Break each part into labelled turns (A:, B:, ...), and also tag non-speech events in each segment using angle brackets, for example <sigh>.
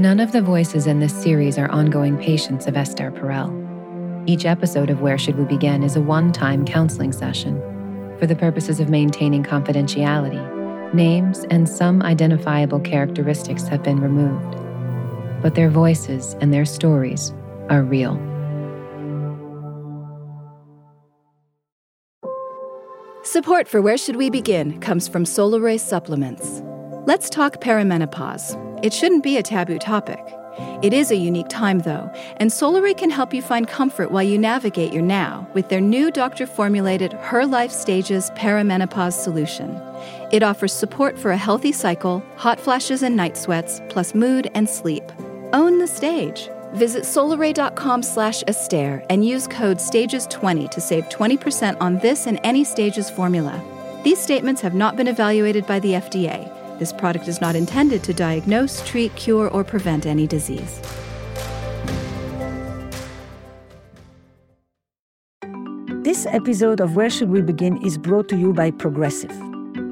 A: None of the voices in this series are ongoing patients of Esther Perel. Each episode of Where Should We Begin is a one time counseling session. For the purposes of maintaining confidentiality, names and some identifiable characteristics have been removed. But their voices and their stories are real.
B: Support for Where Should We Begin comes from Solaray Supplements. Let's talk perimenopause. It shouldn't be a taboo topic. It is a unique time, though, and Solaray can help you find comfort while you navigate your now with their new doctor formulated Her Life Stages Perimenopause Solution. It offers support for a healthy cycle, hot flashes and night sweats, plus mood and sleep. Own the stage. Visit solaray.com slash Esther and use code STAGES20 to save 20% on this and any Stages formula. These statements have not been evaluated by the FDA. This product is not intended to diagnose, treat, cure, or prevent any disease.
C: This episode of Where Should We Begin is brought to you by Progressive.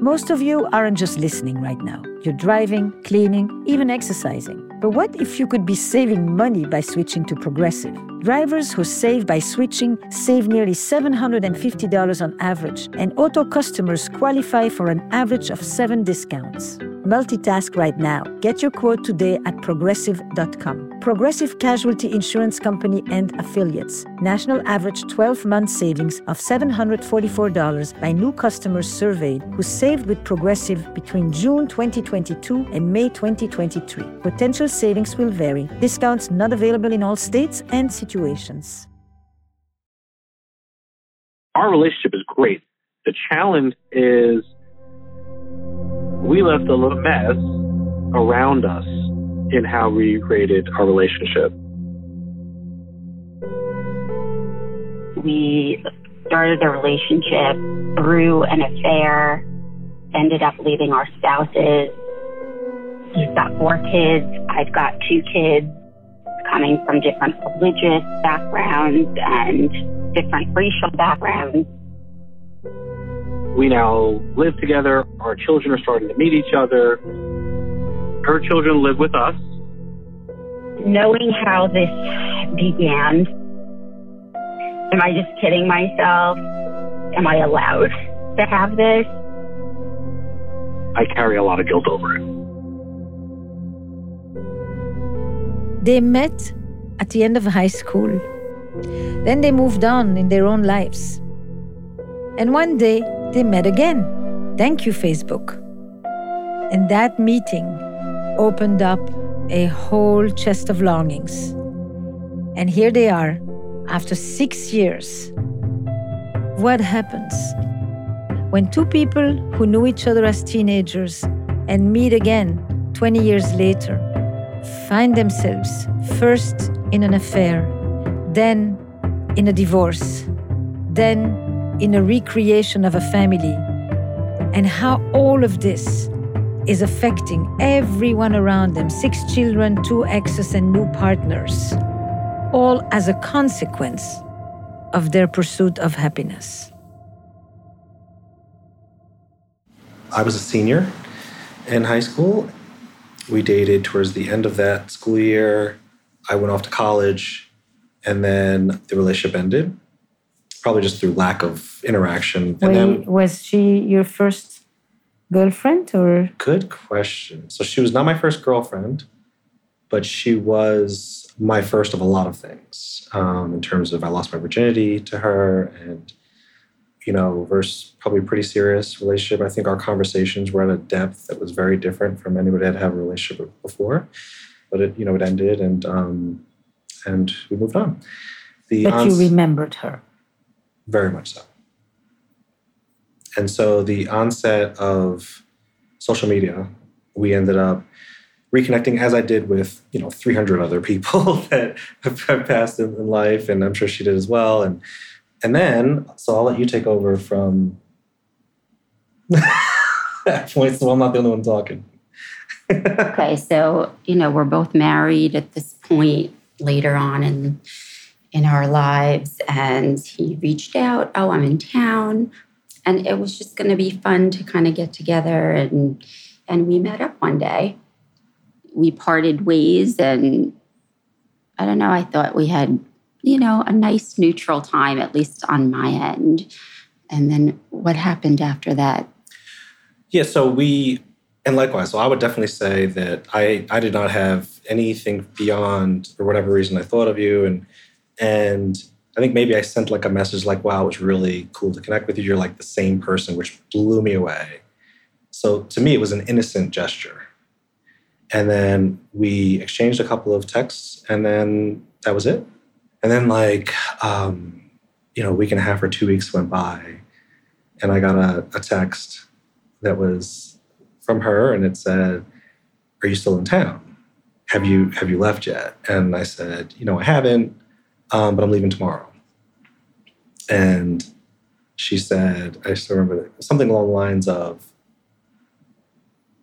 C: Most of you aren't just listening right now. You're driving, cleaning, even exercising. But what if you could be saving money by switching to Progressive? Drivers who save by switching save nearly $750 on average, and auto customers qualify for an average of seven discounts. Multitask right now. Get your quote today at progressive.com. Progressive Casualty Insurance Company and Affiliates. National average 12 month savings of $744 by new customers surveyed who saved with Progressive between June 2022 and May 2023. Potential savings will vary. Discounts not available in all states and situations.
D: Our relationship is great. The challenge is we left a little mess around us in how we created our relationship.
E: We started a relationship through an affair, ended up leaving our spouses. He's got four kids. I've got two kids coming from different religious backgrounds and different racial backgrounds.
D: We now live together. Our children are starting to meet each other. Her children live with us.
E: Knowing how this began, am I just kidding myself? Am I allowed to have this?
D: I carry a lot of guilt over it.
C: They met at the end of high school. Then they moved on in their own lives. And one day they met again. Thank you, Facebook. And that meeting opened up a whole chest of longings. And here they are, after six years. What happens when two people who knew each other as teenagers and meet again 20 years later find themselves first in an affair, then in a divorce, then in a recreation of a family, and how all of this is affecting everyone around them six children, two exes, and new partners, all as a consequence of their pursuit of happiness.
F: I was a senior in high school. We dated towards the end of that school year. I went off to college, and then the relationship ended, probably just through lack of interaction.
C: Wait,
F: and then,
C: was she your first girlfriend or?
F: good question. So she was not my first girlfriend, but she was my first of a lot of things. Um, in terms of, I lost my virginity to her, and you know, versus probably a pretty serious relationship. I think our conversations were at a depth that was very different from anybody I'd had a relationship with before. But it, you know, it ended, and um, and we moved on. The
C: But you remembered her.
F: Very much so. And so the onset of social media, we ended up reconnecting as I did with, you know, 300 other people <laughs> that have passed in, life. And I'm sure she did as well. And, and then, so I'll let you take over from <laughs> that point. So I'm not the only one talking. <laughs>
E: Okay, so you know we're both married at this point later on in in our lives, and he reached out. Oh, I'm in town, and it was just going to be fun to kind of get together, and and we met up one day. we parted ways and I don't know, I thought we had, you know, a nice neutral time, at least on my end. And then what happened after that?
F: Yeah, so we, and likewise, so I would definitely say that I, I did not have anything beyond, for whatever reason, I thought of you. And, and I think maybe I sent like a message like, wow, it was really cool to connect with you. You're like the same person, which blew me away. So to me, it was an innocent gesture. And then we exchanged a couple of texts, and then that was it. And then, like, um, you know, a week and a half or two weeks went by, and I got a, a text that was from her, and it said, "Are you still in town? Have you have you left yet?" And I said, "You know, I haven't, um, but I'm leaving tomorrow." And she said, I still remember something along the lines of,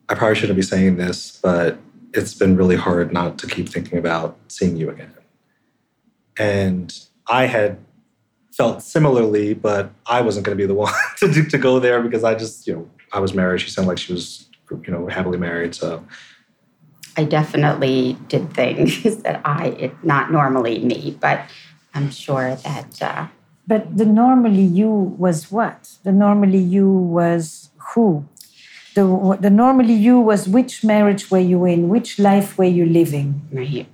F: I probably shouldn't be saying this, but it's been really hard not to keep thinking about seeing you again. And I had felt similarly, but I wasn't going to be the <laughs> one to, to go there because I just, you know, I was married. She sounded like she was, you know, happily married. So
E: I definitely did things <laughs> that I, it, not normally me, but I'm sure that. Uh,
C: but the normally you was what? The normally you was who? the, the normally you was which marriage were you in, which life were you living?
E: Right.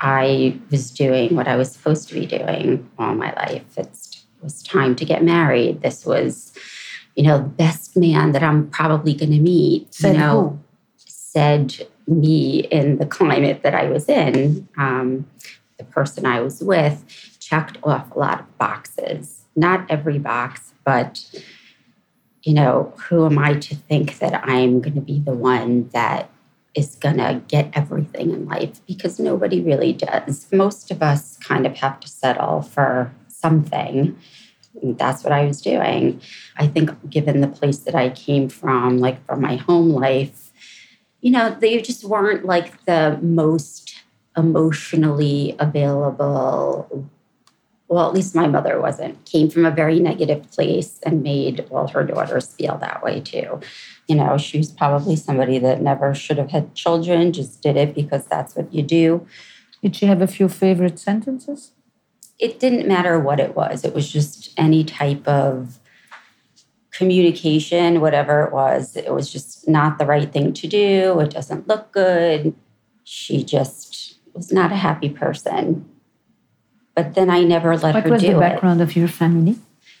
E: I was doing what I was supposed to be doing all my life. It's, it was time to get married. This was, you know, the best man that I'm probably going to meet.
C: Said
E: you know,
C: who?
E: Said me in the climate that I was in. Um, the person I was with checked off a lot of boxes. Not every box, but you know, who am I to think that I'm going to be the one that is going to get everything in life? Because nobody really does. Most of us kind of have to settle for something. That's what I was doing. I think, given the place that I came from, like from my home life, you know, they just weren't like the most emotionally available well, at least my mother wasn't, came from a very negative place and made all her daughters feel that way too. You know, she was probably somebody that never should have had children, just did it because that's what you do.
C: Did she have a few favorite sentences?
E: It didn't matter what it was, it was just any type of communication, whatever it was. It was just not the right thing to do. It doesn't look good. She just was not a happy person but then I never let
C: what
E: her do it.
C: What was the background of your family?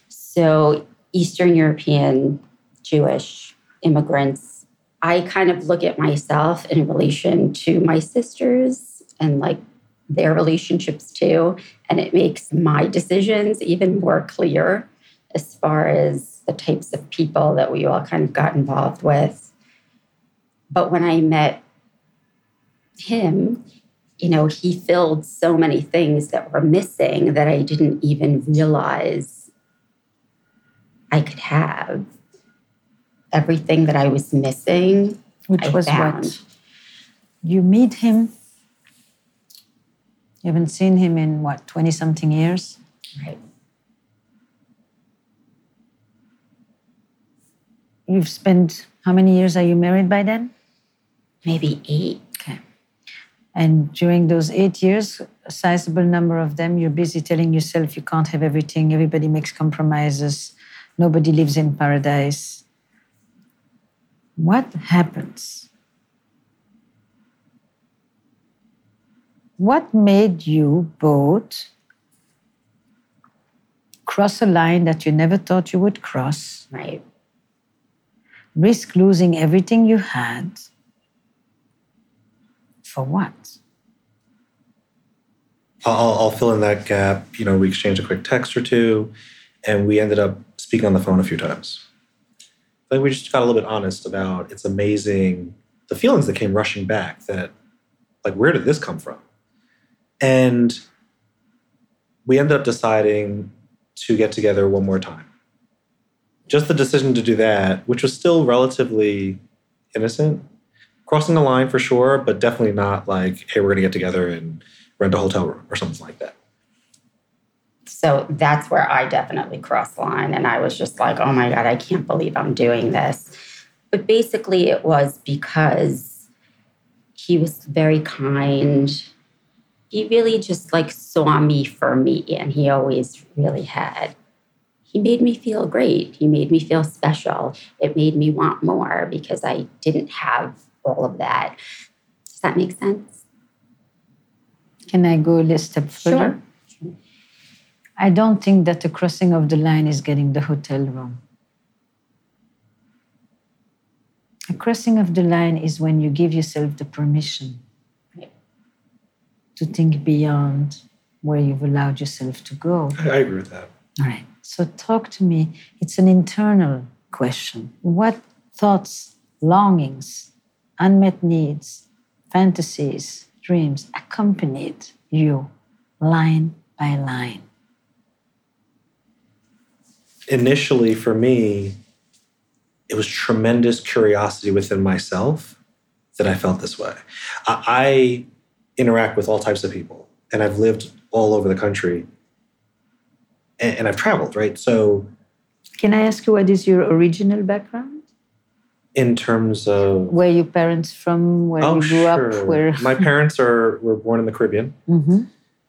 E: So, Eastern European, Jewish immigrants. I kind of look at myself in relation to my sisters and like their relationships too. And it makes my decisions even more clear as far as the types of people that we all kind of got involved with. But when I met him, you know, he filled so many things that were missing that I didn't even realize I could have. Everything that I was missing,
C: which
E: I
C: was
E: found.
C: what you meet him. You haven't seen him in what twenty something years,
E: right?
C: You've spent how many years are you married by then?
E: Maybe eight. Okay.
C: And during those eight years, a sizable number of them, you're busy telling yourself you can't have everything, everybody makes compromises, nobody lives in paradise. What happens? What made you both cross a line that you never thought you would cross?
E: Right.
C: Risk losing everything you had for what?
F: I'll, I'll fill in that gap. You know, we exchanged a quick text or two, and we ended up speaking on the phone a few times. I think we just got a little bit honest about it's amazing the feelings that came rushing back that, like, where did this come from? And we ended up deciding to get together one more time. Just the decision to do that, which was still relatively innocent, crossing the line for sure, but definitely not like, hey, we're going to get together and rent a hotel room or something like that.
E: So that's where I definitely crossed the line. And I was just like, oh my God, I can't believe I'm doing this. But basically, it was because he was very kind. He really just like saw me for me, and he always really had. He made me feel great. He made me feel special. It made me want more because I didn't have all of that. Does that make sense?
C: Can I go a little step further?
E: Sure.
C: I don't think that the crossing of the line is getting the hotel room. A crossing of the line is when you give yourself the permission
E: Right.
C: to think beyond where you've allowed yourself to go.
F: I, I agree with that.
C: All right. So talk to me. It's an internal question. What thoughts, longings, unmet needs, fantasies, dreams accompanied you line by line?
F: Initially, for me, it was tremendous curiosity within myself that I felt this way. I, interact with all types of people, and I've lived all over the country, and, and I've traveled, right? So,
C: Can I ask you what is your original background?
F: in terms of
C: Where your parents from? Where
F: oh,
C: you grew
F: sure.
C: up? Where?
F: my parents are were born in the Caribbean,
C: Mhm.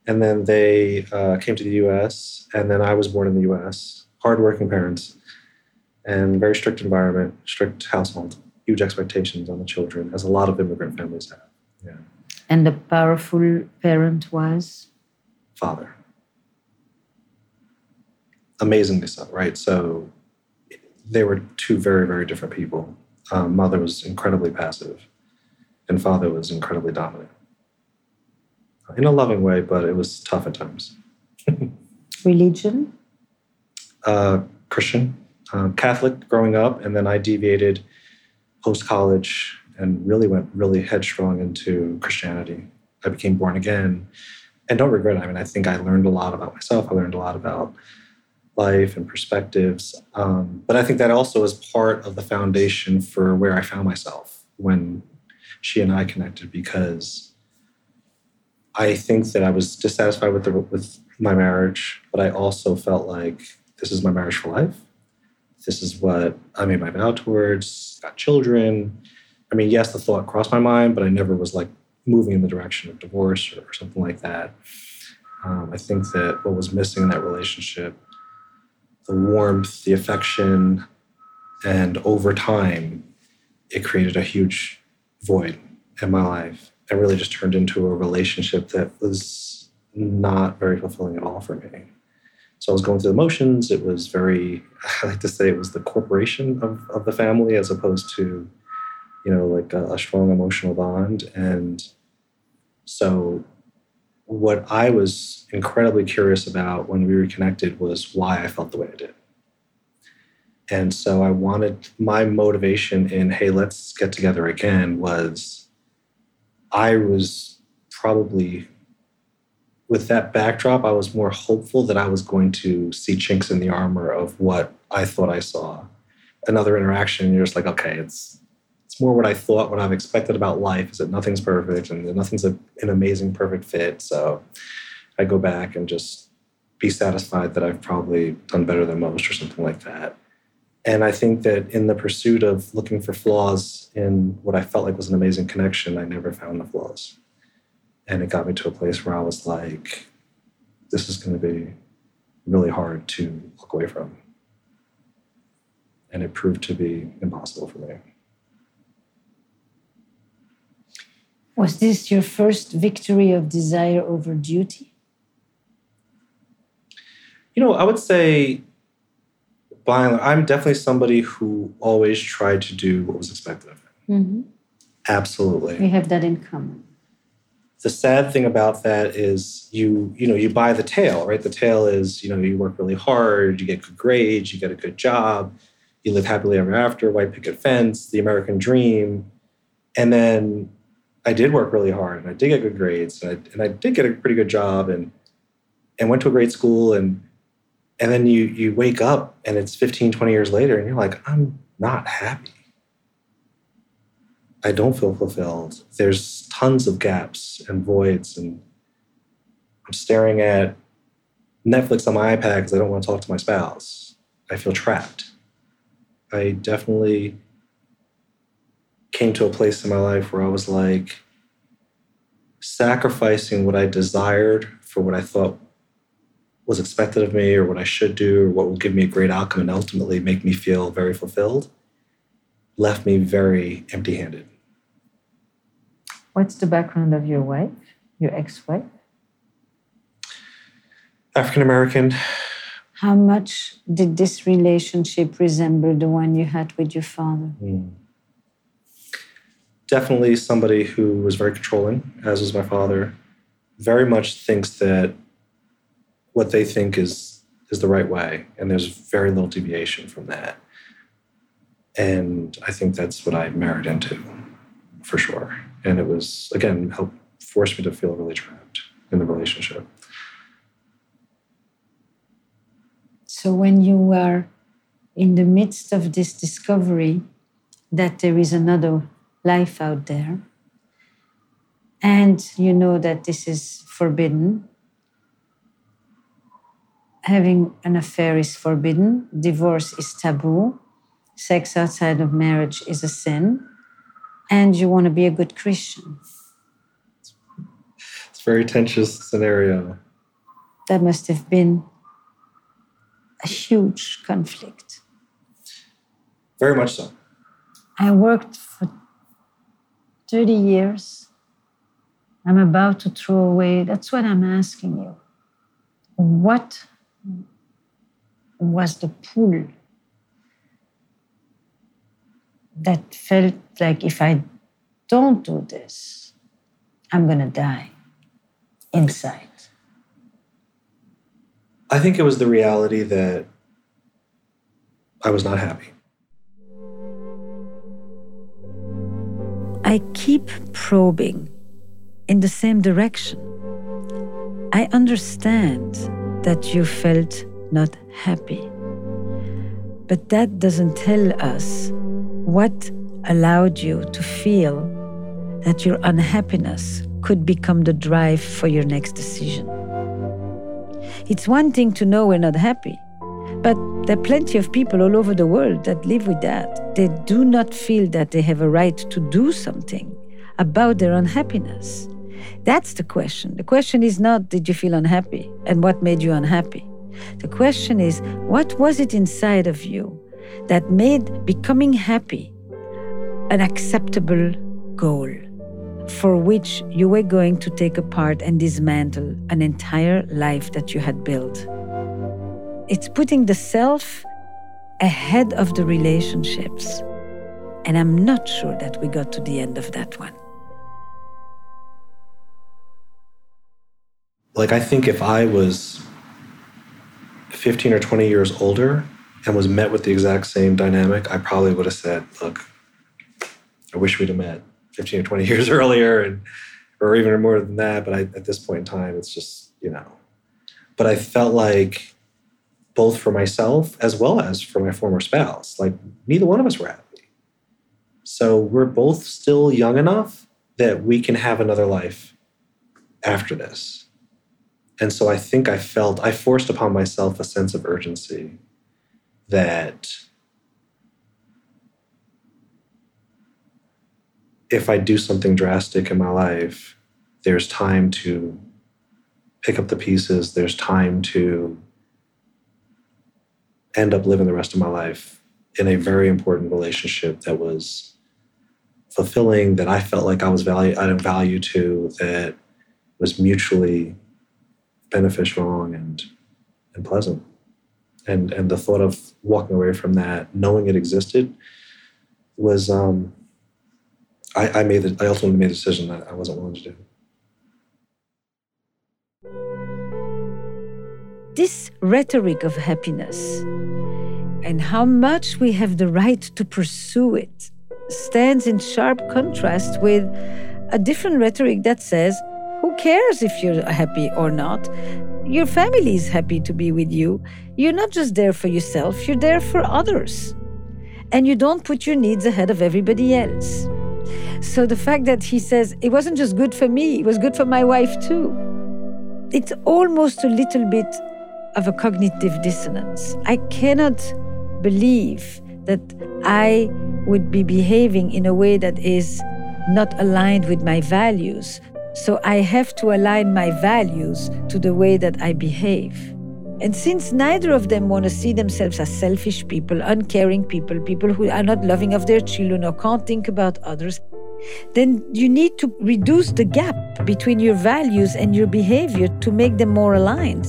F: and then they uh, came to the U.S. And then I was born in the U.S. Hardworking parents, and very strict environment, strict household, huge expectations on the children, as a lot of immigrant families have. Yeah,
C: And the powerful parent was?
F: father, amazingly so, right? So they were two very very different people. Um, mother was incredibly passive, and father was incredibly dominant. In a loving way, but it was tough at times. <laughs>
C: Religion?
F: uh, Christian, um, Catholic growing up, and then I deviated post college and really went really headstrong into Christianity. I became born again, and don't regret it. I mean, I think I learned a lot about myself. I learned a lot about life and perspectives. Um, but I think that also is part of the foundation for where I found myself when she and I connected because I think that I was dissatisfied with the with my marriage, but I also felt like this is my marriage for life. This is what I made my vow towards. Got children. I mean, yes, the thought crossed my mind, but I never was like moving in the direction of divorce or, or something like that. Um, I think that what was missing in that relationship, the warmth, the affection, and over time, it created a huge void in my life It really just turned into a relationship that was not very fulfilling at all for me. So I was going through the motions. It was very, <laughs> I like to say it was the corporation of, of the family as opposed to, you know, like a, a strong emotional bond. And so what I was incredibly curious about when we reconnected was why I felt the way I did. And so I wanted my motivation in, hey, let's get together again was I was probably with that backdrop, I was more hopeful that I was going to see chinks in the armor of what I thought I saw. Another interaction, you're just like, okay, it's more what I thought, what I've expected about life is that nothing's perfect and nothing's a, an amazing, perfect fit. So I go back and just be satisfied that I've probably done better than most or something like that. And I think that in the pursuit of looking for flaws in what I felt like was an amazing connection, I never found the flaws. And it got me to a place where I was like, this is going to be really hard to look away from. And it proved to be impossible for me.
C: Was this your first victory of desire over duty?
F: You know, I would say, by and large, I'm definitely somebody who always tried to do what was expected of me.
C: Mm-hmm.
F: Absolutely.
C: We have that in common.
F: the sad thing about that is you you know you buy the tale right the tale is you know you work really hard you get good grades you get a good job you live happily ever after white picket fence the american dream and then i did work really hard and i did get good grades and i, and I did get a pretty good job and and went to a great school and and then you you wake up and it's 15 20 years later and you're like i'm not happy I don't feel fulfilled. There's tons of gaps and voids, and I'm staring at Netflix on my iPad because I don't want to talk to my spouse. I feel trapped. I definitely came to a place in my life where I was like, sacrificing what I desired for what I thought was expected of me or what I should do or what will give me a great outcome and ultimately make me feel very fulfilled left me very empty handed.
C: What's the background of your wife, your ex wife?
F: African American.
C: How much did this relationship resemble the one you had with your father? Mm.
F: Definitely somebody who was very controlling, as was my father. Very much thinks that what they think is is the right way, and there's very little deviation from that. And I think that's what I married into, for sure. And it was again helped force me to feel really trapped in the relationship.
C: So when you are in the midst of this discovery that there is another life out there, and you know that this is forbidden, having an affair is forbidden, divorce is taboo, sex outside of marriage is a sin, and you want to be a good Christian.
F: It's a very tense scenario.
C: That must have been a huge conflict.
F: Very much so.
C: I worked for 30 years. I'm about to throw away. That's what I'm asking you. What was the pull that felt like if I don't do this, I'm going to die inside.
F: I think it was the reality that I was not happy.
C: I keep probing in the same direction. I understand that you felt not happy. But that doesn't tell us what allowed you to feel that your unhappiness could become the drive for your next decision. It's one thing to know we're not happy, but there are plenty of people all over the world that live with that. They do not feel that they have a right to do something about their unhappiness. That's the question. The question is not, did you feel unhappy and what made you unhappy? The question is, what was it inside of you that made becoming happy an acceptable goal for which you were going to take apart and dismantle an entire life that you had built? It's putting the self ahead of the relationships. And I'm not sure that we got to the end of that one.
F: Like, I think if I was 15 or 20 years older and was met with the exact same dynamic, I probably would have said, look, I wish we'd have met 15 or 20 <laughs> years earlier and or even more than that. But I, at this point in time, it's just, you know. But I felt like both for myself as well as for my former spouse, like neither one of us were happy. So we're both still young enough that we can have another life after this. And so I think I felt, I forced upon myself a sense of urgency that if I do something drastic in my life, there's time to pick up the pieces, there's time to end up living the rest of my life in a very important relationship that was fulfilling, that I felt like I was value, adding value to, that was mutually beneficial and and pleasant. And and the thought of walking away from that, knowing it existed, was um, I, I made the, I ultimately made a decision that I wasn't willing to do.
C: This rhetoric of happiness and how much we have the right to pursue it stands in sharp contrast with a different rhetoric that says who cares if you're happy or not? Your family is happy to be with you. You're not just there for yourself, you're there for others. And you don't put your needs ahead of everybody else. So the fact that he says it wasn't just good for me, it was good for my wife too. It's almost a little bit of a cognitive dissonance. I cannot believe that I would be behaving in a way that is not aligned with my values So I have to align my values to the way that I behave. And since neither of them want to see themselves as selfish people, uncaring people, people who are not loving of their children or can't think about others, then you need to reduce the gap between your values and your behavior to make them more aligned.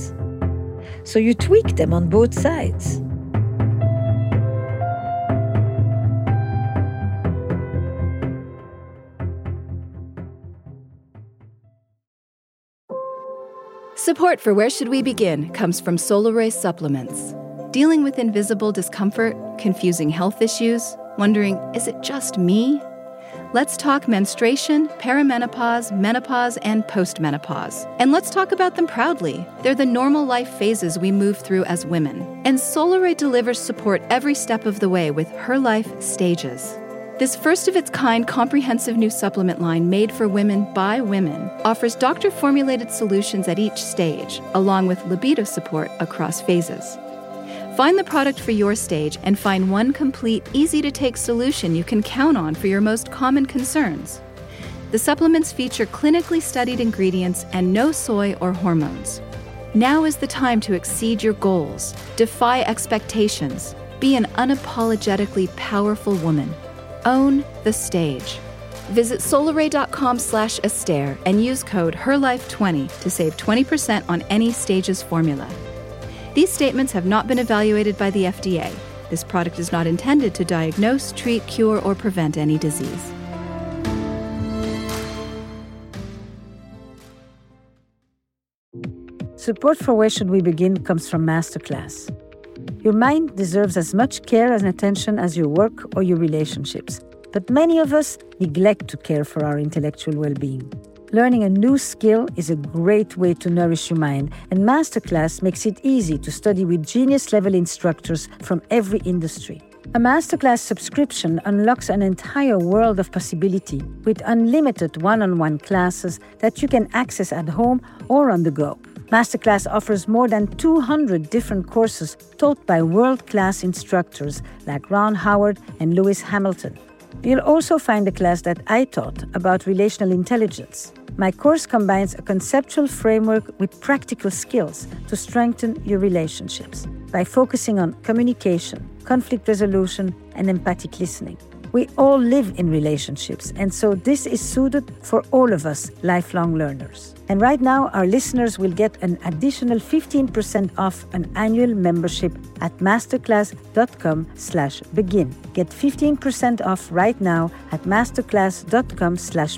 C: So you tweak them on both sides.
B: Support for Where Should We Begin comes from Solaray Supplements. Dealing with invisible discomfort, confusing health issues, wondering, is it just me? Let's talk menstruation, perimenopause, menopause, and postmenopause. And let's talk about them proudly. They're the normal life phases we move through as women. And Solaray delivers support every step of the way with Her Life Stages. This first of its kind comprehensive new supplement line made for women by women offers doctor formulated solutions at each stage, along with libido support across phases. Find the product for your stage and find one complete, easy to take solution you can count on for your most common concerns. The supplements feature clinically studied ingredients and no soy or hormones. Now is the time to exceed your goals, defy expectations, be an unapologetically powerful woman. Own the stage. Visit solaray.com slash Esther and use code HERLIFE20 to save 20% on any stages formula. These statements have not been evaluated by the FDA. This product is not intended to diagnose, treat, cure, or prevent any disease.
C: Support for Where Should We Begin comes from Masterclass. Your mind deserves as much care and attention as your work or your relationships, but many of us neglect to care for our intellectual well being. Learning a new skill is a great way to nourish your mind, and Masterclass makes it easy to study with genius level instructors from every industry. A Masterclass subscription unlocks an entire world of possibility with unlimited one on one classes that you can access at home or on the go. Masterclass offers more than 200 different courses taught by world class instructors like Ron Howard and Lewis Hamilton. You'll also find a class that I taught about relational intelligence. My course combines a conceptual framework with practical skills to strengthen your relationships by focusing on communication, conflict resolution, and empathic listening. We all live in relationships, and so this is suited for all of us lifelong learners. And right now, our listeners will get an additional 15% off an annual membership at masterclass.com slash begin. Get 15% off right now at masterclass.com slash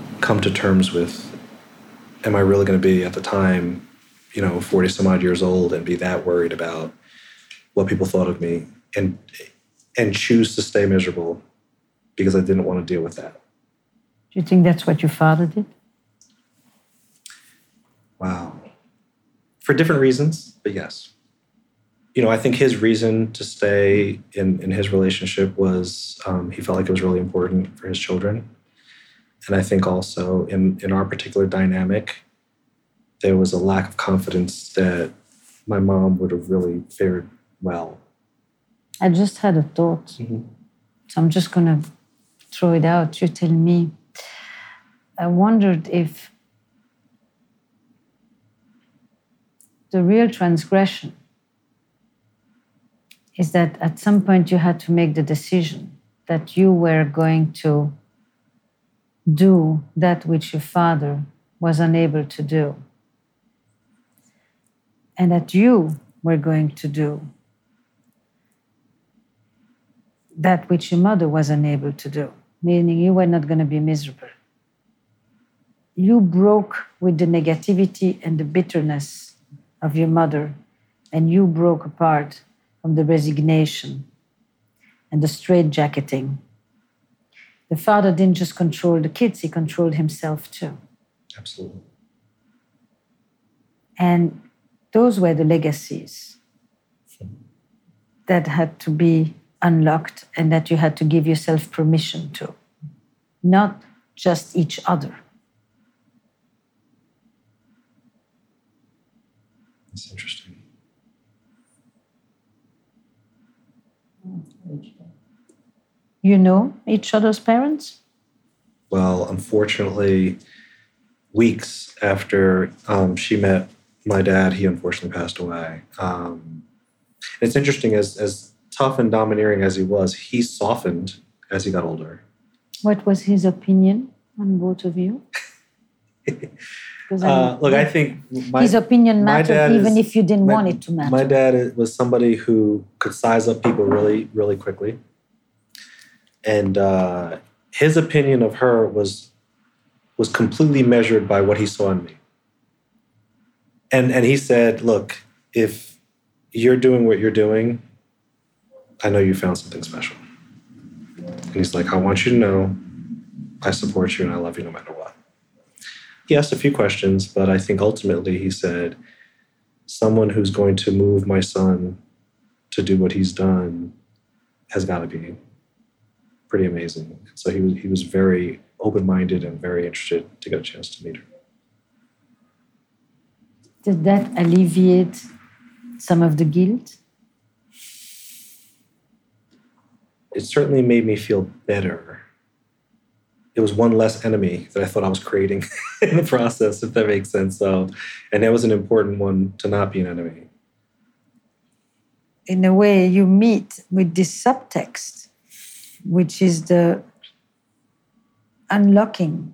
F: come to terms with am I really going to be at the time, you know, 40 some odd years old and be that worried about what people thought of me and and choose to stay miserable because I didn't want to deal with that.
C: Do you think that's what your father did?
F: Wow. For different reasons, but yes. You know, I think his reason to stay in, in his relationship was um, he felt like it was really important for his children. And I think also in, in our particular dynamic, there was a lack of confidence that my mom would have really fared well.
C: I just had a thought. Mm-hmm. So I'm just going to throw it out. You tell me. I wondered if the real transgression is that at some point you had to make the decision that you were going to do that which your father was unable to do, and that you were going to do that which your mother was unable to do, meaning you were not going to be miserable. You broke with the negativity and the bitterness of your mother, and you broke apart from the resignation and the straitjacketing. The father didn't just control the kids, he controlled himself too.
F: Absolutely.
C: And those were the legacies that had to be unlocked and that you had to give yourself permission to, not just each other.
F: That's interesting.
C: You know each other's parents?
F: Well, unfortunately, weeks after um, she met my dad, he unfortunately passed away. Um, it's interesting as as tough and domineering as he was, he softened as he got older.
C: What was his opinion on both of you? <laughs>
F: uh, look, I think
C: my, his opinion mattered even is, if you didn't my, want it to matter.
F: My dad was somebody who could size up people really, really quickly, and uh, his opinion of her was was completely measured by what he saw in me. And and he said, "Look, if you're doing what you're doing, I know you found something special." And he's like, "I want you to know, I support you and I love you no matter what." He asked a few questions, but I think ultimately he said, "Someone who's going to move my son to do what he's done has got to be pretty amazing." So he was he was very open minded and very interested to get a chance to meet her.
C: Did that alleviate some of the guilt?
F: It certainly made me feel better. It was one less enemy that I thought I was creating <laughs> in the process, if that makes sense. So, and that was an important one to not be an enemy.
C: In a way, you meet with this subtext, which is the unlocking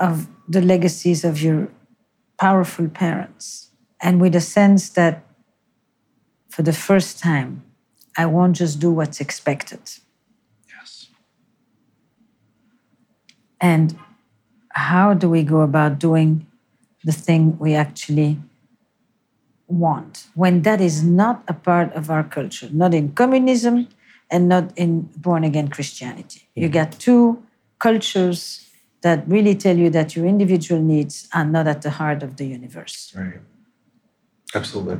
C: of the legacies of your powerful parents, and with a sense that for the first time, I won't just do what's expected.
F: Yes.
C: And how do we go about doing the thing we actually want when that is not a part of our culture, not in communism and not in born again Christianity? You get two cultures that really tell you that your individual needs are not at the heart of the universe.
F: Right. Absolutely.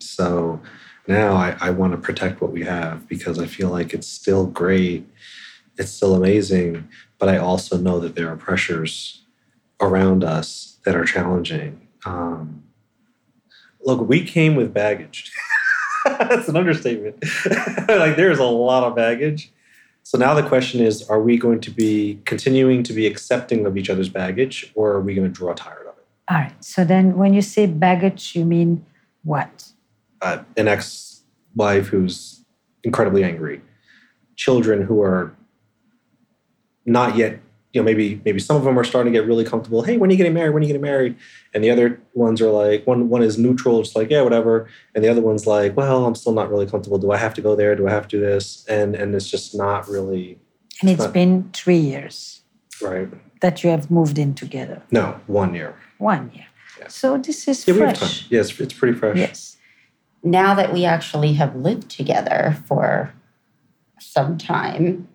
F: So now I, I want to protect what we have because I feel like it's still great, it's still amazing, but I also know that there are pressures around us that are challenging. Um, look, we came with baggage. <laughs> <laughs> That's an understatement. <laughs> like there's a lot of baggage so now the question is are we going to be continuing to be accepting of each other's baggage or are we going to draw tired of it?
C: All right. So then when you say baggage, you mean what?
F: Uh, an ex wife who's incredibly angry, children who are not yet you know maybe maybe some of them are starting to get really comfortable hey when are you getting married? When are you getting married? And the other ones are like one one is neutral just like yeah whatever. And the other one's like well i'm still not really comfortable. Do i have to go there? Do i have to do this? And and it's just not really
C: and it's, it's not, been three years
F: right.
C: that you have moved in together.
F: No one year.
C: One year. Yeah. so this is yeah, fresh.
F: yes it's pretty fresh.
C: Yes.
E: Now that we actually have lived together for some time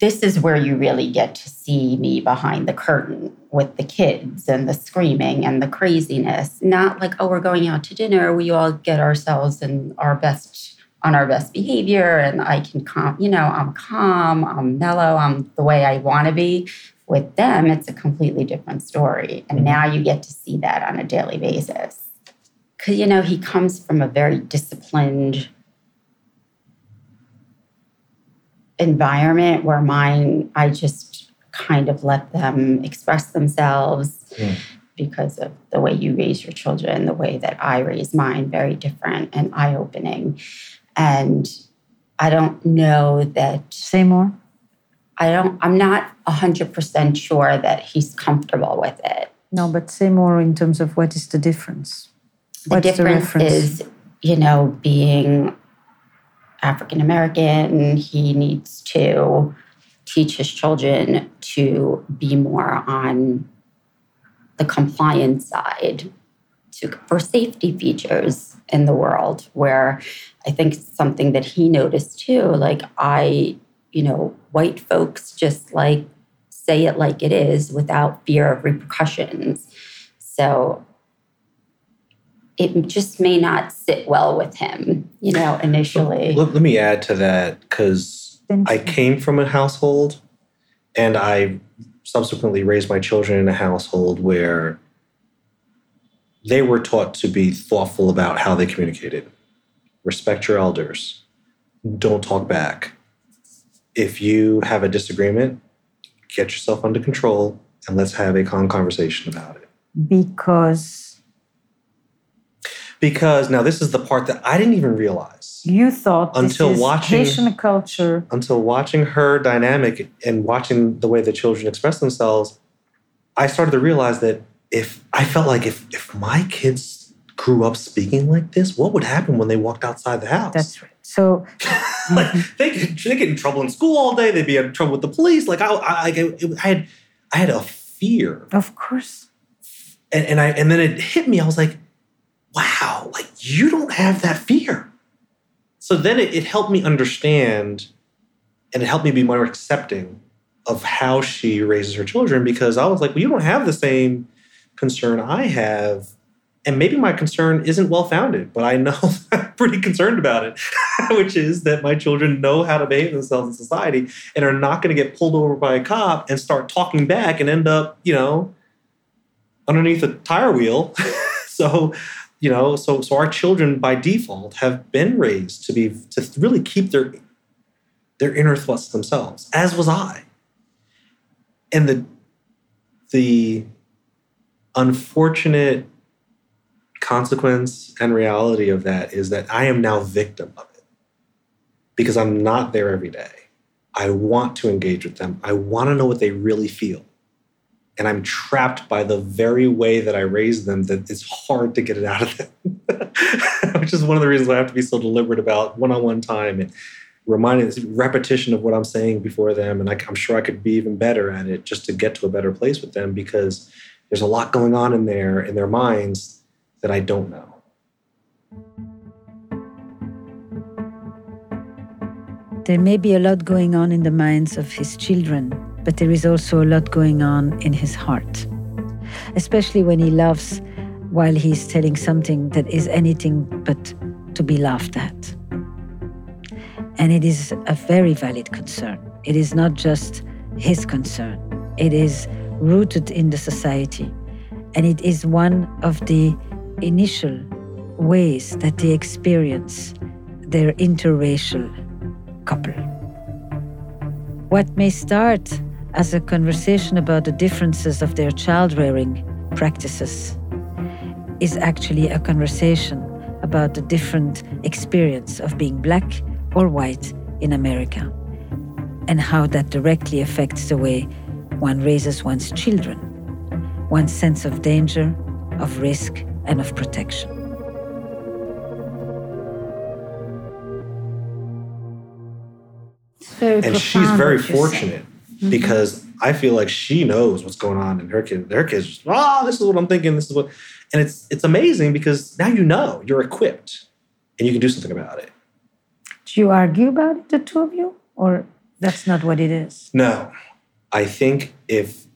E: this is where you really get to see me behind the curtain with the kids and the screaming and the craziness. Not like, oh, we're going out to dinner. We all get ourselves in our best on our best behavior and I can calm, you know, I'm calm, I'm mellow, I'm the way I want to be. With them, it's a completely different story. And now you get to see that on a daily basis. Cause you know, he comes from a very disciplined environment where mine, I just kind of let them express themselves
F: Mm.
E: because of the way you raise your children, the way that I raise mine, very different and eye opening. And I don't know that
C: Say more.
E: I don't, I'm not 100% sure that he's comfortable with it.
C: No, but say more in terms of what is the difference.
E: The
C: What's the
E: difference
C: reference?
E: is, you know, being African American, he needs to teach his children to be more on the compliance side to, for safety features in the world, where I think something that he noticed too. Like, I, you know, white folks just like say it like it is without fear of repercussions. So it just may not sit well with him, you know, initially.
F: Let, let me add to that because I came from a household and I subsequently raised my children in a household where they were taught to be thoughtful about how they communicated. Respect your elders. Don't talk back. If you have a disagreement, get yourself under control and let's have a calm conversation about it.
C: Because
F: Because now this is the part that I didn't even realize.
C: you thought
F: Until watching-
C: Haitian culture.
F: until watching her dynamic and watching the way the children express themselves, I started to realize that if I felt like if if my kids grew up speaking like this, what would happen when they walked outside the house?
C: That's right. So <laughs>
F: like they could they get in trouble in school all day. They'd be in trouble with the police. Like I I, I, I had I had a fear,
C: of course,
F: and, and I and then it hit me. I was like, wow, like you don't have that fear. So then it, it helped me understand and it helped me be more accepting of how she raises her children because I was like, well, you don't have the same concern I have. And maybe my concern isn't well founded, but I know <laughs> I'm pretty concerned about it, <laughs> which is that my children know how to behave themselves in society and are not going to get pulled over by a cop and start talking back and end up, you know, underneath a tire wheel. <laughs> so, you know, so so our children by default have been raised to be to really keep their their inner thoughts themselves, as was I. And the the unfortunate consequence and reality of that is that I am now victim of it because I'm not there every day. I want to engage with them. I want to know what they really feel. And I'm trapped by the very way that I raised them that it's hard to get it out of them. <laughs> Which is one of the reasons I have to be so deliberate about one on one time and reminding repetition of what I'm saying before them. And I, I'm sure I could be even better at it just to get to a better place with them because there's a lot going on in there, in their minds, that I don't know.
C: there may be a lot going on in the minds of his children, but there is also a lot going on in his heart, especially when he laughs while he's telling something that is anything but to be laughed at. And it is a very valid concern. It is not just his concern, it is rooted in the society. And it is one of the initial ways that they experience their interracial couple. What may start as a conversation about the differences of their child rearing practices is actually a conversation about the different experience of being black or white in America and how that directly affects the way one raises one's children, one's sense of danger, of risk, and of protection.
G: Very
F: and she's very
G: fortunate. saying.
F: Fortunate because I feel like she knows what's going on in her kid. Their kids, just, ah, this is what I'm thinking. This is what, and it's it's amazing because now you know you're equipped and you can do something about it.
C: Do you argue about it, the two of you? Or that's not what it is?
F: No, I think if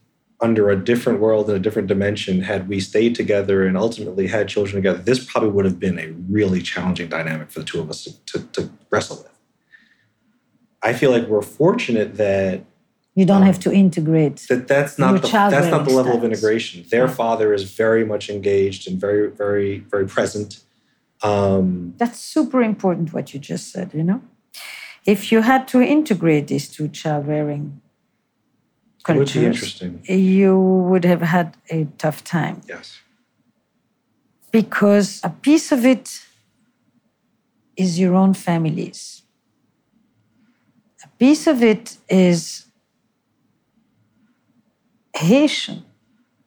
F: under a different world and a different dimension, had we stayed together and ultimately had children together, this probably would have been a really challenging dynamic for the two of us to, to, to wrestle with. I feel like we're fortunate that
C: You don't
F: Um,
C: have to integrate.
F: that that's not the, that's not the level of integration. Their
C: Yeah.
F: father is very much engaged and very very very present. Um,
C: That's super important what you just said, you know? If you had to integrate these two child rearing cultures,
F: would be interesting.
C: you would have had a tough time
F: Yes.
C: because a piece of it is your own families. A piece of it is Haitian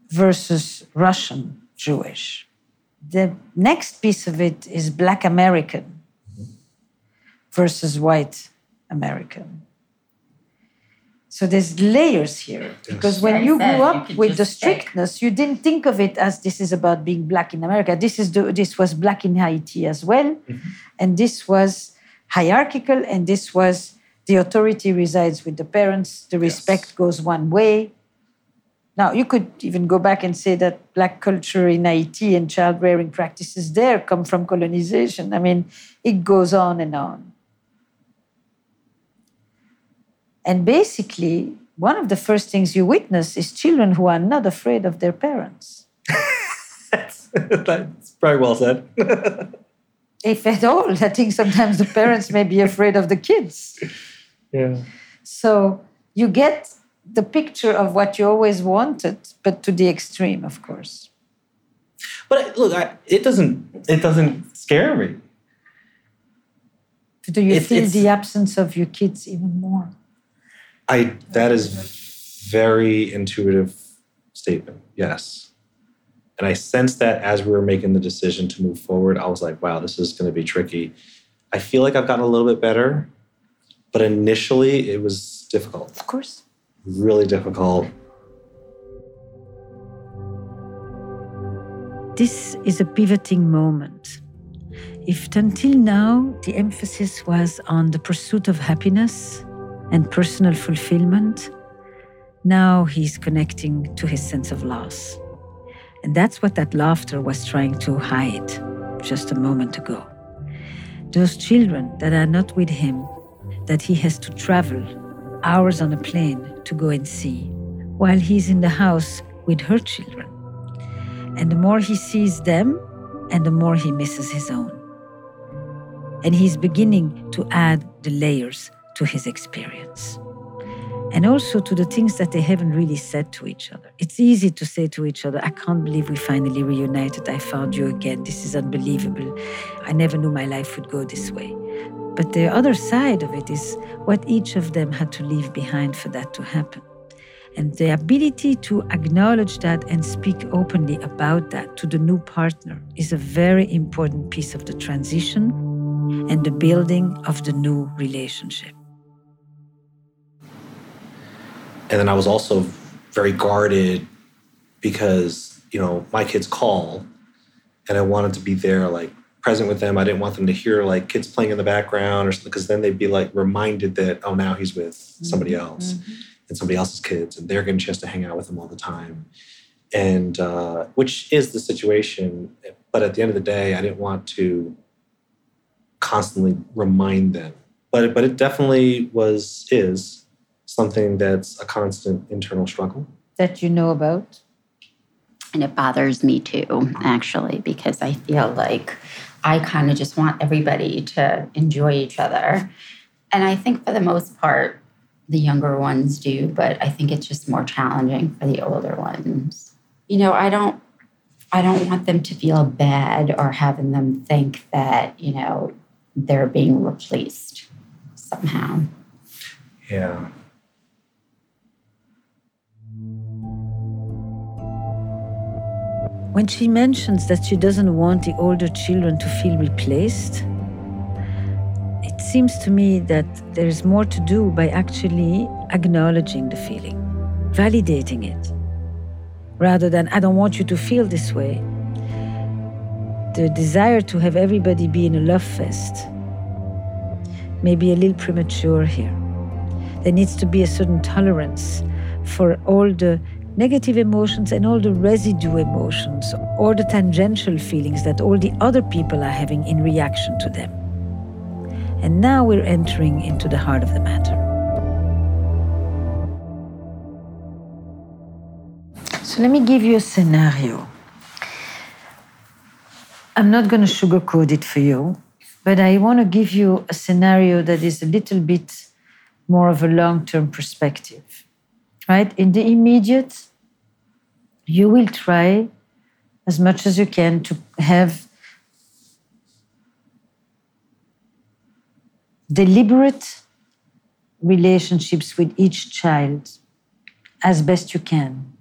C: versus Russian Jewish. The next piece of it is Black American versus white American. So there's layers here because when you grew up
E: could
C: with the strictness, you didn't think of it as this is about being black in America. This is the, this was black in Haiti as well, mm-hmm. and this was hierarchical, and this was the authority resides with the parents. The respect goes one way. Now you could even go back and say that black culture in Haiti and child rearing practices there come from colonization. I mean, it goes on and on. And basically, one of the first things you witness is children who are not afraid of their parents.
F: That's, that's probably well said. <laughs>
C: If at all, I think sometimes the parents may be afraid of the kids.
F: yeah.
C: So you get the picture of what you always wanted, but to the extreme, of course.
F: But look, I, it doesn't it doesn't scare me.
C: Do you
F: It's-
C: feel
F: it's-
C: the absence of your kids even more?
F: I that is very intuitive statement. Yes. And I sensed that as we were making the decision to move forward, I was like, wow, this is going to be tricky. I feel like I've gotten a little bit better, but initially it was difficult,
C: Of course.
F: Really difficult.
C: This is a pivoting moment. If until now the emphasis was on the pursuit of happiness and personal fulfillment, now he's connecting to his sense of loss. And that's what that laughter was trying to hide just a moment ago. Those children that are not with him, that he has to travel hours on a plane to go and see, while he's in the house with her children. And the more he sees them, and the more he misses his own. And he's beginning to add the layers to his experience. And also to the things that they haven't really said to each other. It's easy to say to each other, I can't believe we finally reunited. I found you again. This is unbelievable. I never knew my life would go this way. But the other side of it is what each of them had to leave behind for that to happen. And the ability to acknowledge that and speak openly about that to the new partner is a very important piece of the transition and the building of the new relationship.
F: And then I was also very guarded because, you know, my kids call and I wanted to be there, like present with them. I didn't want them to hear like kids playing in the background or something, because then they'd be like reminded that, oh, now he's with somebody else and somebody else's kids and they're getting a chance to hang out with him all the time. And uh, which is the situation. But at the end of the day, I didn't want to constantly remind them. But it, but it definitely was, is something that's a constant internal struggle.
C: That you know about?
E: And it bothers me too, actually, because I feel like I kind of just want everybody to enjoy each other. And I think for the most part, the younger ones do, but I think it's just more challenging for the older ones. You know, I don't I don't want them to feel bad or having them think that, you know, they're being replaced somehow.
F: Yeah.
C: When she mentions that she doesn't want the older children to feel replaced, it seems to me that there is more to do by actually acknowledging the feeling, validating it, rather than, I don't want you to feel this way. The desire to have everybody be in a love fest may be a little premature here. There needs to be a certain tolerance for all the negative emotions and all the residue emotions or the tangential feelings that all the other people are having in reaction to them. And now we're entering into the heart of the matter. So let me give you a scenario. I'm not going to sugarcoat it for you, but I want to give you a scenario that is a little bit more of a long term perspective. Right? In the immediate, you will try as much as you can to have deliberate relationships with each child as best you can.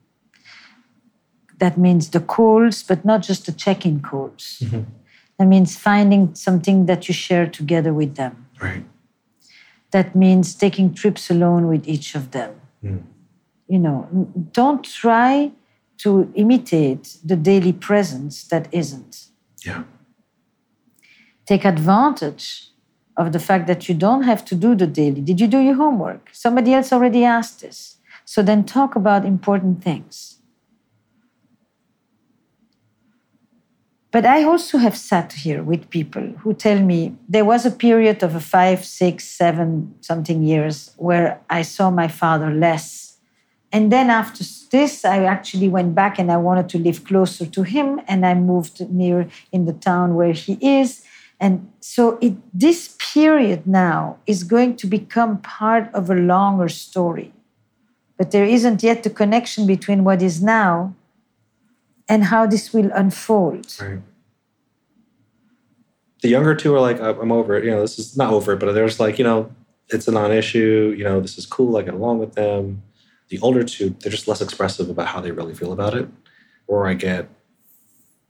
C: That means the calls, but not just the check in calls. Mm-hmm. That means finding something that you share together with them.
F: Right.
C: That means taking trips alone with each of them. Mm. You know, don't try to imitate the daily presence that isn't.
F: Yeah.
C: Take advantage of the fact that you don't have to do the daily. Did you do your homework? Somebody else already asked this. So then talk about important things. But I also have sat here with people who tell me there was a period of a five, six, seven something years where I saw my father less. And then after this, I actually went back and I wanted to live closer to him. And I moved near in the town where he is. And so it, this period now is going to become part of a longer story. But there isn't yet the connection between what is now and how this will unfold.
F: Right. The younger two are like, I'm over it. You know, this is not over it, but there's like, you know, it's a non-issue. You know, this is cool. I get along with them. The older two, they're just less expressive about how they really feel about it. Or I get,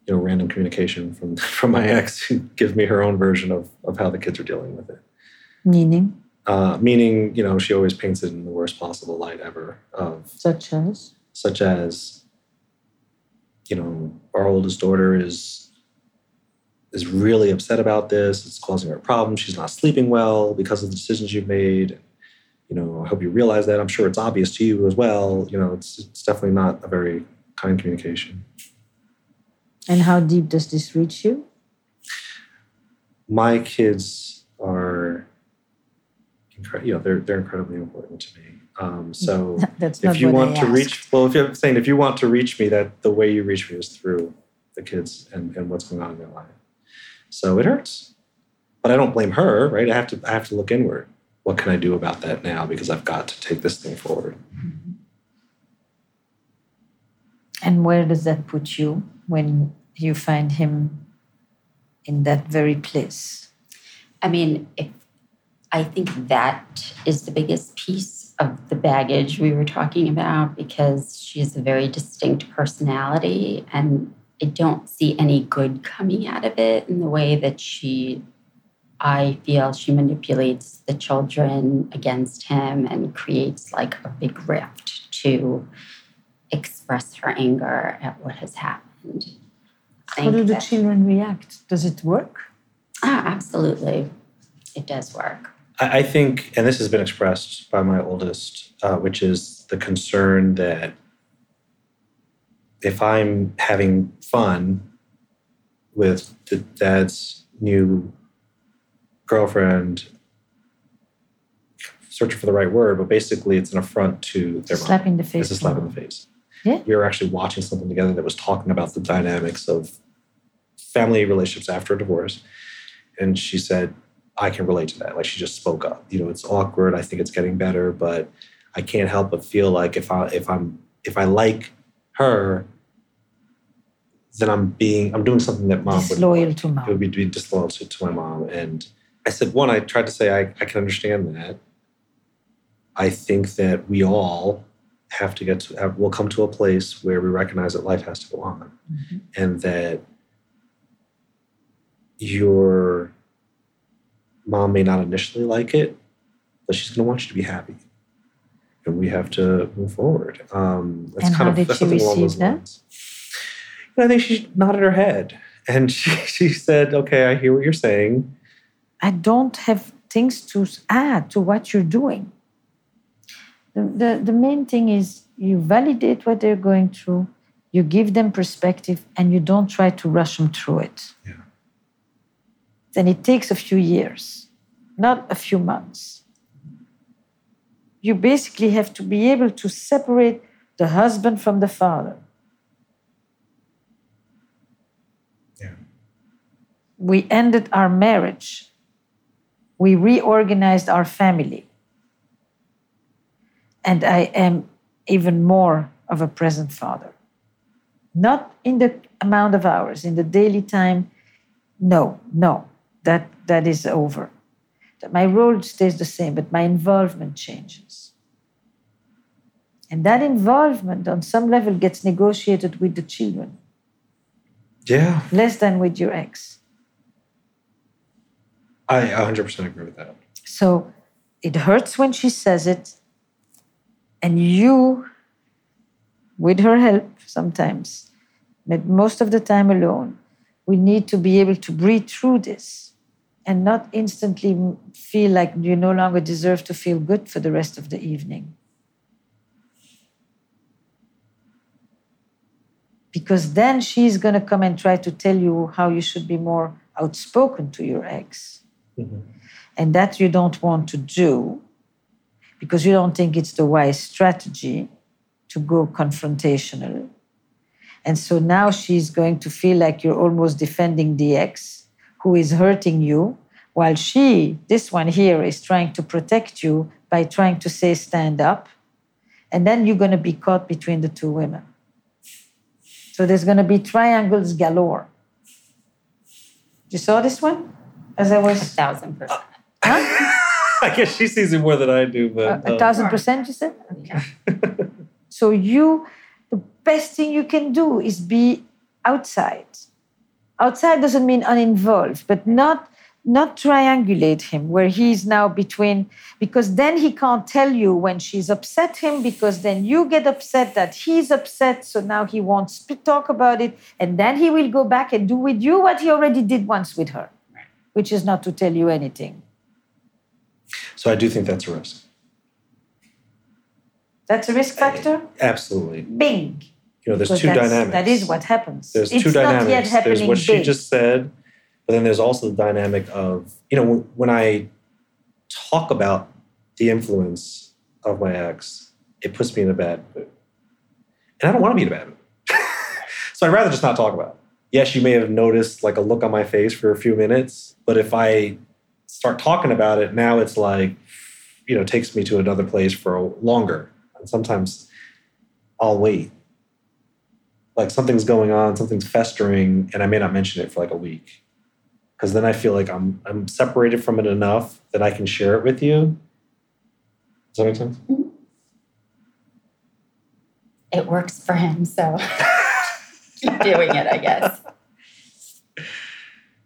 F: you know, random communication from <laughs> from my ex who gives me her own version of of how the kids are dealing with it.
C: Meaning.
F: Uh, meaning, you know, she always paints it in the worst possible light ever. Of
C: such as.
F: Such as you know, our oldest daughter is is really upset about this. It's causing her problems. She's not sleeping well because of the decisions you've made. You know, I hope you realize that. I'm sure it's obvious to you as well. You know, it's, it's definitely not a very kind communication.
C: And how deep does this reach you?
F: My kids are, incre- you know, they're they're incredibly important to me. Um, so <laughs>
C: That's
F: if you want
C: I
F: to
C: asked.
F: reach, well, if you're saying if you want to reach me, that the way you reach me is through the kids and, and what's going on in their life. So it hurts, but I don't blame her, right? I have to I have to look inward. What can I do about that now? Because I've got to take this thing forward.
C: And where does that put you when you find him in that very place?
E: I mean, if I think that is the biggest piece of the baggage we were talking about because she has a very distinct personality and I don't see any good coming out of it in the way that she I feel she manipulates the children against him and creates like a big rift to express her anger at what has happened.
C: How do the
E: that-
C: children react? Does it work?
E: Ah, absolutely. It does work.
F: I, I think, and this has been expressed by my oldest, uh, which is the concern that if I'm having fun with the dad's new girlfriend, searching for the right word, but basically it's an affront to their mom.
C: Slap in the face.
F: It's a slap in the face.
C: Yeah.
F: We were actually watching something together that was talking about the dynamics of family relationships after a divorce. And she said, I can relate to that. Like she just spoke up. You know, it's awkward. I think it's getting better, but I can't help but feel like if I if I'm if I like her, then I'm being I'm doing something that mom would
C: Disloyal to mom.
F: It would be, be disloyal to, to my mom. And I said, one, I tried to say I, I can understand that. I think that we all have to get to have, we'll come to a place where we recognize that life has to go on
C: Mhm.
F: and that your mom may not initially like it, but she's going to want you to be happy. And we have to move forward. Um, that's
C: And
F: kind
C: how
F: of
C: did
F: that's
C: she receive that?
F: lines. And I think she nodded her head and <laughs> she, she said, Okay, I hear what you're saying.
C: I don't have things to add to what you're doing. The, the, the main thing is you validate what they're going through, you give them perspective, and you don't try to rush them through it.
F: Yeah.
C: Then it takes a few years, not a few months. You basically have to be able to separate the husband from the father.
F: Yeah.
C: We ended our marriage. We reorganized our family. And I am even more of a present father. Not in the amount of hours, in the daily time. No, no, that, that is over. My role stays the same, but my involvement changes. And that involvement on some level gets negotiated with the children.
F: Yeah.
C: Less than with your ex.
F: I 100% agree with that.
C: So it hurts when she says it. And you, with her help sometimes, but most of the time alone, we need to be able to breathe through this and not instantly feel like you no longer deserve to feel good for the rest of the evening. Because then she's going to come and try to tell you how you should be more outspoken to your ex. Mm-hmm. And that you don't want to do because you don't think it's the wise strategy to go confrontational. And so now she's going to feel like you're almost defending the ex who is hurting you, while she, this one here, is trying to protect you by trying to say, stand up. And then you're going to be caught between the two women. So there's going to be triangles galore. You saw this one? As I was.
E: A thousand percent. <laughs>
F: I guess she sees it more than I do, but.
C: A, a um, thousand percent, you said? Okay. <laughs> so you, the best thing you can do is be outside. Outside doesn't mean uninvolved, but not not triangulate him where he's now between because then he can't tell you when she's upset him because then you get upset that he's upset so now he wants to talk about it and then he will go back and do with you what he already did once with her which is not to tell you anything
F: so i do think that's a risk
C: that's a risk eh, factor
F: absolutely
C: bing
F: you know there's two dynamics
C: that is what happens
F: there's it's two dynamics there's what big. she just said but then there's also the dynamic of, you know, when I talk about the influence of my ex, it puts me in a bad mood. And I don't want to be in a bad mood. <laughs> so I'd rather just not talk about it. Yes, you may have noticed like a look on my face for a few minutes, but if I start talking about it, now it's like, you know, takes me to another place for longer. And sometimes I'll wait. Like something's going on, something's festering, and I may not mention it for like a week because then I feel like I'm I'm separated from it enough that I can share it with you. Does that make sense? Mm-hmm.
E: It works for him, so <laughs> keep doing it, I guess. <laughs>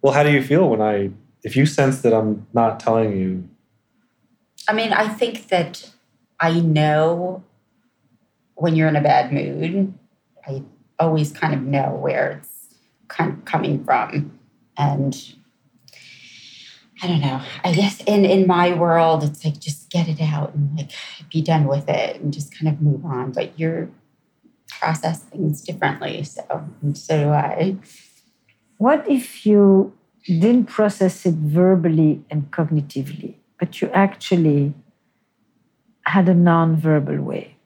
F: Well, how do you feel when I if you sense that I'm not telling you?
E: I mean, I think that I know when you're in a bad mood. I always kind of know where it's kind of coming from. And I don't know. I guess in in my world, it's like just get it out and like be done with it and just kind of move on. But you're process things differently, so so do I.
C: What if you didn't process it verbally and cognitively, but you actually had a non-verbal way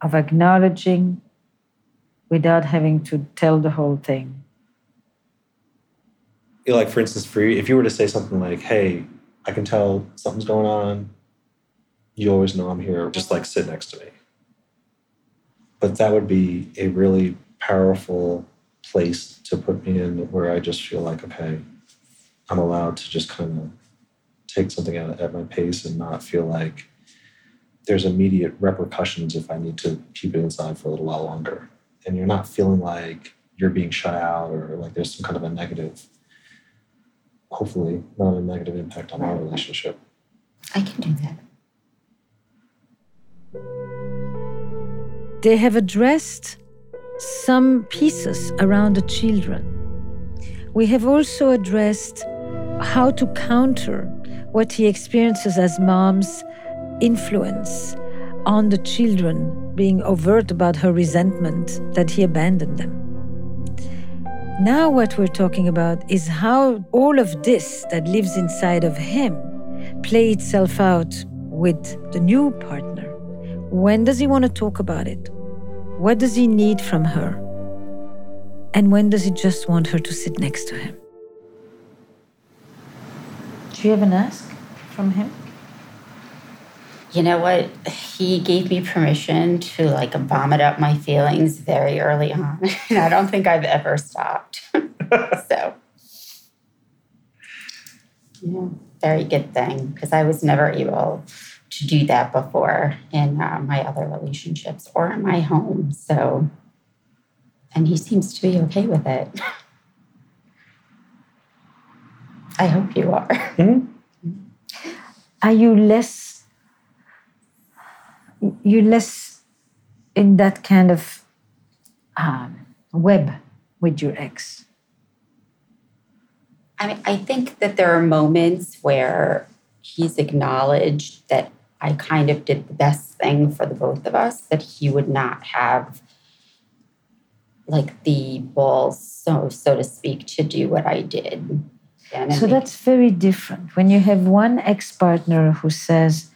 C: of acknowledging without having to tell the whole thing?
F: like for instance, for you, if you were to say something like, "Hey, I can tell something's going on," you always know I'm here. Just like sit next to me. But that would be a really powerful place to put me in, where I just feel like, okay, I'm allowed to just kind of take something at, at my pace and not feel like there's immediate repercussions if I need to keep it inside for a little while longer. And you're not feeling like you're being shut out or like there's some kind of a negative hopefully not a negative impact on our relationship.
E: I can do that.
C: They have addressed some pieces around the children. We have also addressed how to counter what he experiences as mom's influence on the children, being overt about her resentment that he abandoned them. Now, what we're talking about is how all of this that lives inside of him play itself out with the new partner. When does he want to talk about it? What does he need from her? And when does he just want her to sit next to him? Do you have an ask from him?
E: You know what? He gave me permission to like vomit up my feelings very early on. <laughs> And I don't think I've ever stopped. <laughs> so, yeah, very good thing because I was never able to do that before in uh, my other relationships or in my home. So, and he seems to be okay with it. <laughs> I hope you are. <laughs>
C: Mm-hmm. Are you less you less in that kind of um, web with your ex?
E: I mean, I think that there are moments where he's acknowledged that I kind of did the best thing for the both of us, that he would not have like the balls, so so to speak, to do what I did.
C: so that's very different. When you have one ex-partner who says,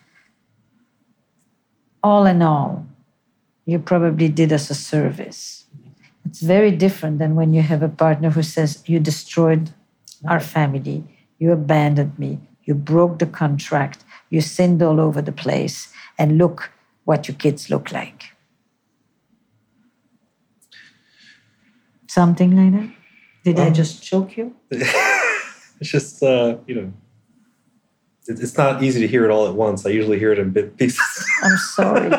C: all in all, you probably did us a service. It's very different than when you have a partner who says, you destroyed our family, you abandoned me, you broke the contract, you sinned all over the place, and look what your kids look like. Something like that? Did I just choke you? <laughs>
F: it's just, uh, you know, it's not easy to hear it all at once. I usually hear it in bit pieces. <laughs>
C: I'm sorry. <laughs>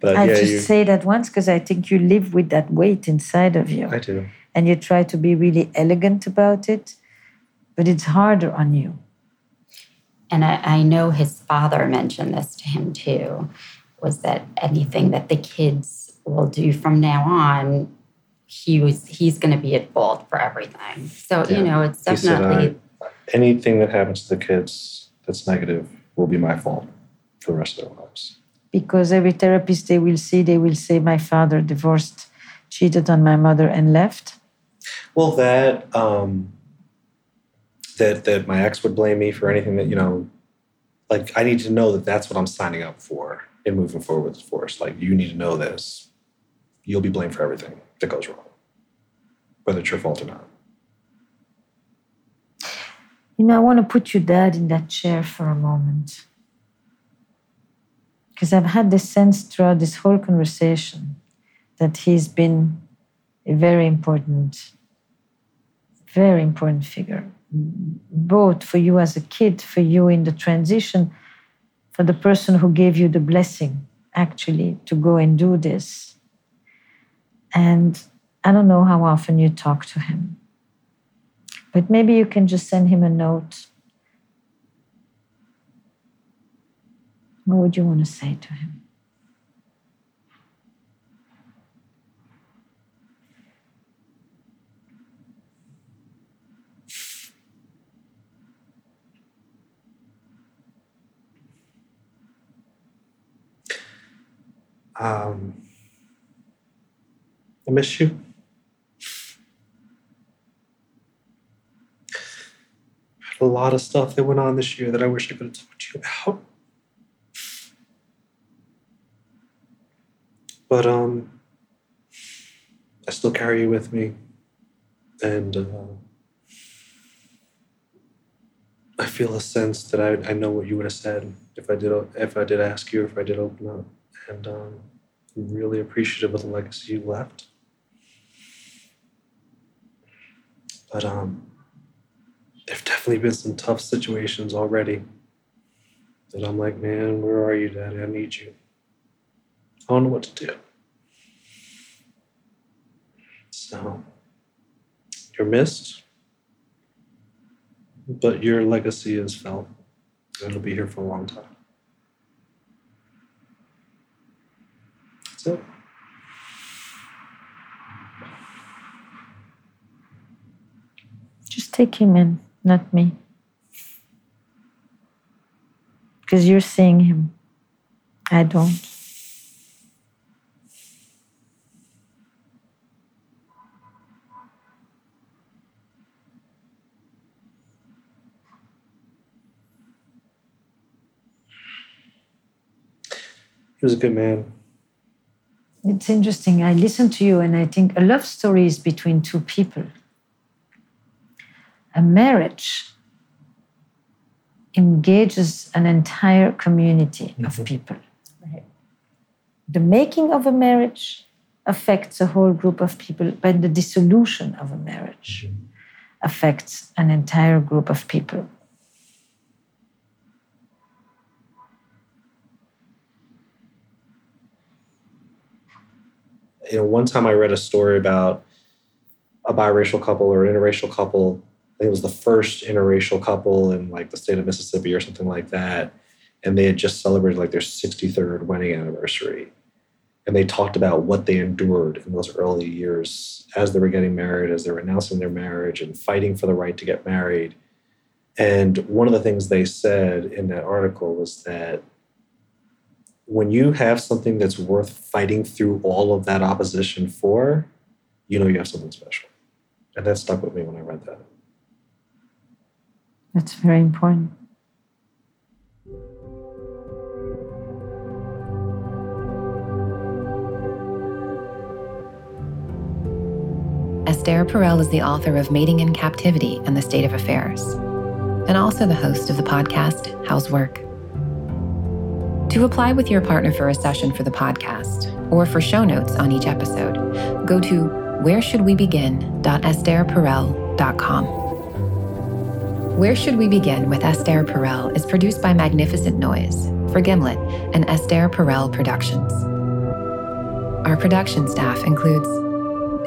F: but
C: I
F: yeah,
C: just
F: you,
C: say that once because I think you live with that weight inside of you.
F: I do.
C: And you try to be really elegant about it, but it's harder on you.
E: And I, I know his father mentioned this to him too, was that anything that the kids will do from now on, he was he's going to be at fault for everything. So
F: Yeah.
E: you know, it's
F: He said,
E: definitely
F: anything that happens to the kids that's negative will be my fault for the rest of their lives.
C: Because every therapist they will see, they will say, My father divorced, cheated on my mother, and left.
F: Well, that um, that that my ex would blame me for anything that you know, like I need to know that that's what I'm signing up for in moving forward with force Like you need to know this. You'll be blamed for everything that goes wrong, whether it's your fault or not.
C: You know, I want to put your dad in that chair for a moment. Because I've had this sense throughout this whole conversation that he's been a very important, very important figure, both for you as a kid, for you in the transition, for the person who gave you the blessing actually to go and do this. And I don't know how often you talk to him. But maybe you can just send him a note. What would you want to say to him?
F: Um, I miss you. A lot of stuff that went on this year that I wish I could have talked to you about. But um, I still carry you with me, and uh, I feel a sense that I, I know what you would have said if I did if I did ask you if I did open up, and um, Really appreciative of the legacy you left. But um, there've definitely been some tough situations already that I'm like, man, where are you, Daddy? I need you. I don't know what to do. So you're missed, but your legacy is felt. and It'll be here for a long time.
C: Just take him in, not me. Because you're seeing him. I don't.
F: He was a good man.
C: It's interesting. I listen to you and I think a love story is between two people. A marriage engages an entire community of
F: Mhm.
C: people. The making of a marriage affects a whole group of people, but the dissolution of a marriage affects an entire group of people.
F: You know, one time I read a story about a biracial couple or an interracial couple. I think it was the first interracial couple in like the state of Mississippi or something like that. And they had just celebrated like their 63rd wedding anniversary. And they talked about what they endured in those early years as they were getting married, as they were announcing their marriage and fighting for the right to get married. And one of the things they said in that article was that when you have something that's worth fighting through all of that opposition for, you know you have something special. And that stuck with me when I read that.
C: That's very important.
A: Esther Perel is the author of Mating in Captivity and the State of Affairs, and also the host of the podcast How's Work. To apply with your partner for a session for the podcast or for show notes on each episode, go to whereshouldwebegin.estherperel.com. Where Should We Begin with Esther Perel is produced by Magnificent Noise for Gimlet and Esther Perel Productions. Our production staff includes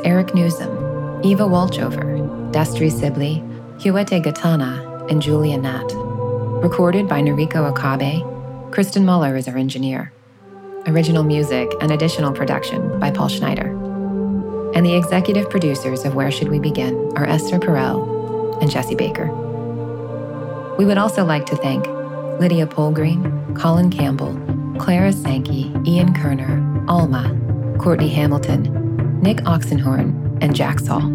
A: Eric Nuzum, Eva Walchover, Destry Sibley, Hiwote Getaneh, and Julia Nat. Recorded by Noriko Okabe. Kristen Muller is our engineer. Original music and additional production by Paul Schneider. And the executive producers of Where Should We Begin are Esther Perel and Jesse Baker. We would also like to thank Lydia Polgreen, Colin Campbell, Clara Sankey, Ian Kerner, Alma, Courtney Hamilton, Nick Oxenhorn, and Jack Saul.